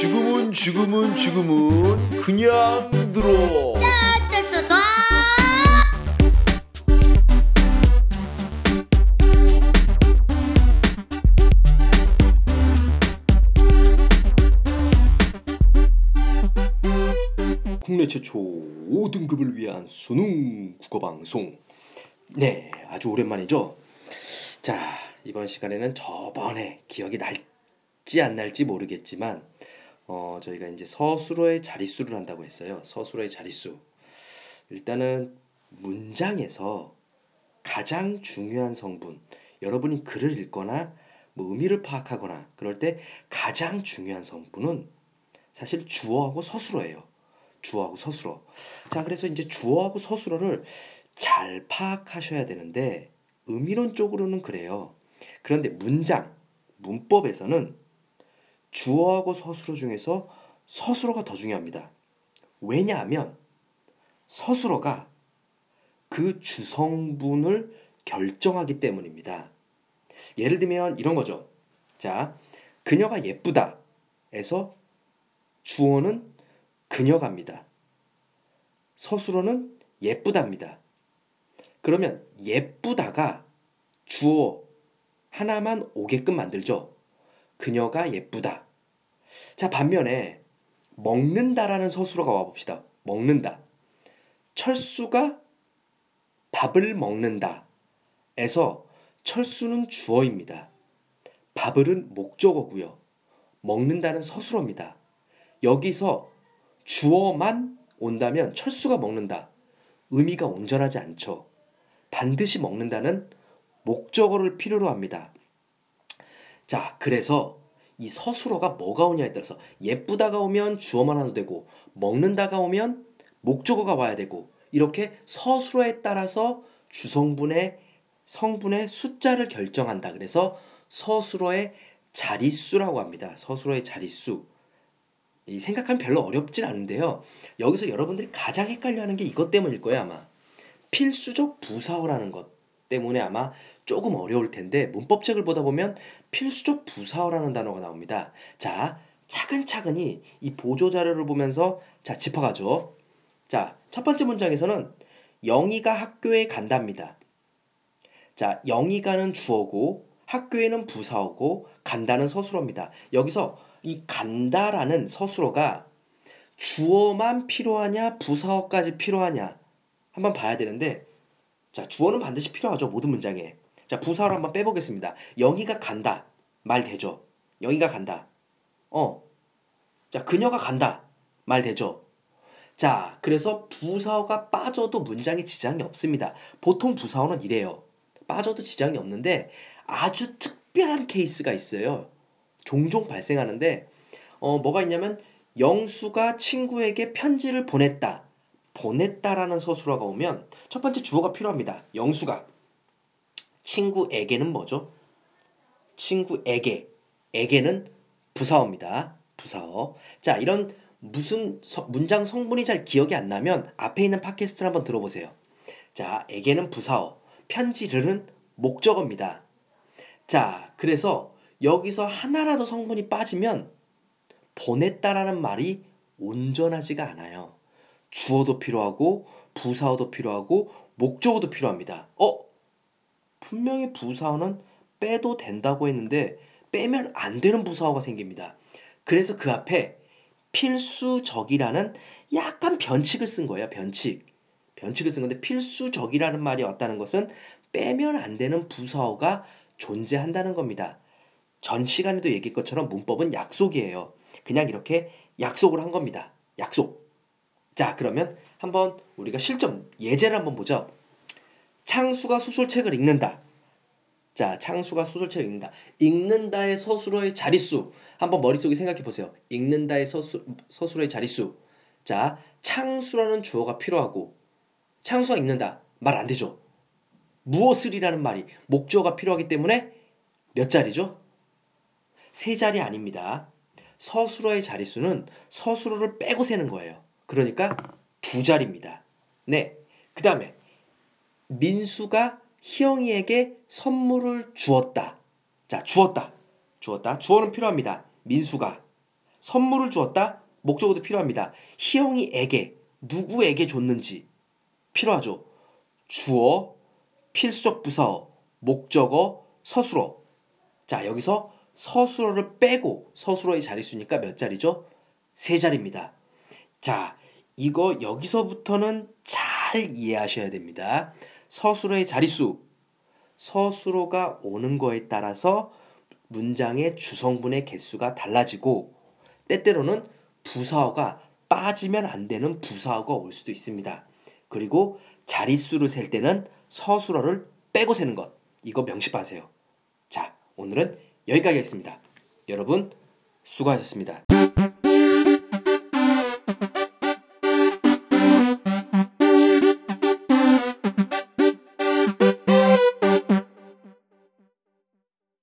지금은 지금은 지금은 그냥 들어. 국내 최초 5등급을 위한 수능 국어 방송. 네, 아주 오랜만이죠. 자, 이번 시간에는 저번에 기억이 날지 안 날지 모르겠지만 어, 저희가 이제 서술어의 자릿수를 한다고 했어요. 서술어의 자릿수. 일단은 문장에서 가장 중요한 성분. 여러분이 글을 읽거나 뭐 의미를 파악하거나 그럴 때 가장 중요한 성분은 사실 주어하고 서술어예요. 주어하고 서술어. 자, 그래서 이제 주어하고 서술어를 잘 파악하셔야 되는데 의미론적으로는 그래요. 그런데 문장, 문법에서는 주어하고 서술어 중에서 서술어가 더 중요합니다. 왜냐하면 서술어가 그 주성분을 결정하기 때문입니다. 예를 들면 이런 거죠. 자, 그녀가 예쁘다. 에서 주어는 그녀갑니다. 서술어는 예쁘답니다. 그러면 예쁘다가 주어 하나만 오게끔 만들죠. 그녀가 예쁘다. 자, 반면에 먹는다라는 서술어가 와 봅시다. 먹는다. 철수가 밥을 먹는다. 에서 철수는 주어입니다. 밥을은 목적어고요. 먹는다는 서술어입니다. 여기서 주어만 온다면 철수가 먹는다. 의미가 온전하지 않죠. 반드시 먹는다는 목적어를 필요로 합니다. 자, 그래서 이 서술어가 뭐가 오냐에 따라서 예쁘다가 오면 주어만 와도 되고 먹는다가 오면 목적어가 와야 되고 이렇게 서술어에 따라서 주성분의 성분의 숫자를 결정한다. 그래서 서술어의 자릿수라고 합니다. 서술어의 자릿수. 이 생각하면 별로 어렵진 않은데요. 여기서 여러분들이 가장 헷갈려 하는 게 이것 때문일 거예요 아마. 필수적 부사어라는 것 때문에 아마 조금 어려울 텐데 문법책을 보다 보면 필수적 부사어라는 단어가 나옵니다. 자, 차근차근히 이 보조 자료를 보면서 자 짚어가죠. 자, 첫 번째 문장에서는 영희가 학교에 간답니다. 자, 영희가는 주어고 학교에는 부사어고 간다는 서술어입니다. 여기서 이 간다라는 서술어가 주어만 필요하냐 부사어까지 필요하냐 한번 봐야 되는데 자 주어는 반드시 필요하죠 모든 문장에. 자 부사어를 한번 빼보겠습니다. 영희가 간다. 말 되죠? 영희가 간다. 어 자 그녀가 간다. 말 되죠? 자 그래서 부사어가 빠져도 문장에 지장이 없습니다. 보통 부사어는 이래요. 빠져도 지장이 없는데 아주 특별한 케이스가 있어요. 종종 발생하는데 어, 뭐가 있냐면 영수가 친구에게 편지를 보냈다. 보냈다라는 서술어가 오면 첫 번째 주어가 필요합니다. 영수가 친구에게는 뭐죠? 친구에게 에게는 부사어입니다. 부사어. 자, 이런 무슨 서, 문장 성분이 잘 기억이 안 나면 앞에 있는 팟캐스트를 한번 들어보세요. 자, 에게는 부사어, 편지를은 목적어입니다. 자, 그래서 여기서 하나라도 성분이 빠지면 보냈다라는 말이 온전하지가 않아요. 주어도 필요하고 부사어도 필요하고 목적어도 필요합니다. 어? 분명히 부사어는 빼도 된다고 했는데 빼면 안 되는 부사어가 생깁니다. 그래서 그 앞에 필수적이라는 약간 변칙을 쓴 거예요. 변칙. 변칙을 쓴 건데 필수적이라는 말이 왔다는 것은 빼면 안 되는 부사어가 존재한다는 겁니다. 전 시간에도 얘기했 것처럼 문법은 약속이에요. 그냥 이렇게 약속을 한 겁니다. 약속. 자, 그러면 한번 우리가 실전 예제를 한번 보죠. 창수가 소설책을 읽는다. 자, 창수가 소설책을 읽는다. 읽는다의 서술어의 자릿수. 한번 머릿속에 생각해 보세요. 읽는다의 서술, 서술어의 자릿수. 자, 창수라는 주어가 필요하고 창수가 읽는다. 말 안 되죠. 무엇을이라는 말이 목적어가 필요하기 때문에 몇 자리죠? 세 자리 아닙니다. 서술어의 자릿수는 서술어를 빼고 세는 거예요. 그러니까 두 자리입니다. 네. 그 다음에 민수가 희영이에게 선물을 주었다. 자, 주었다. 주었다. 주어는 필요합니다. 민수가. 선물을 주었다. 목적어도 필요합니다. 희영이에게 누구에게 줬는지 필요하죠. 주어, 필수적 부사, 목적어, 서술어. 자, 여기서 서술어를 빼고 서술어의 자릿수니까 몇 자리죠? 세 자리입니다. 자, 이거 여기서부터는 잘 이해하셔야 됩니다. 서술어의 자릿수. 서술어가 오는 거에 따라서 문장의 주성분의 개수가 달라지고 때때로는 부사어가 빠지면 안 되는 부사어가 올 수도 있습니다. 그리고 자릿수를 셀 때는 서술어를 빼고 세는 것. 이거 명심하세요. 자, 오늘은 여기까지 하겠습니다. 여러분 수고하셨습니다.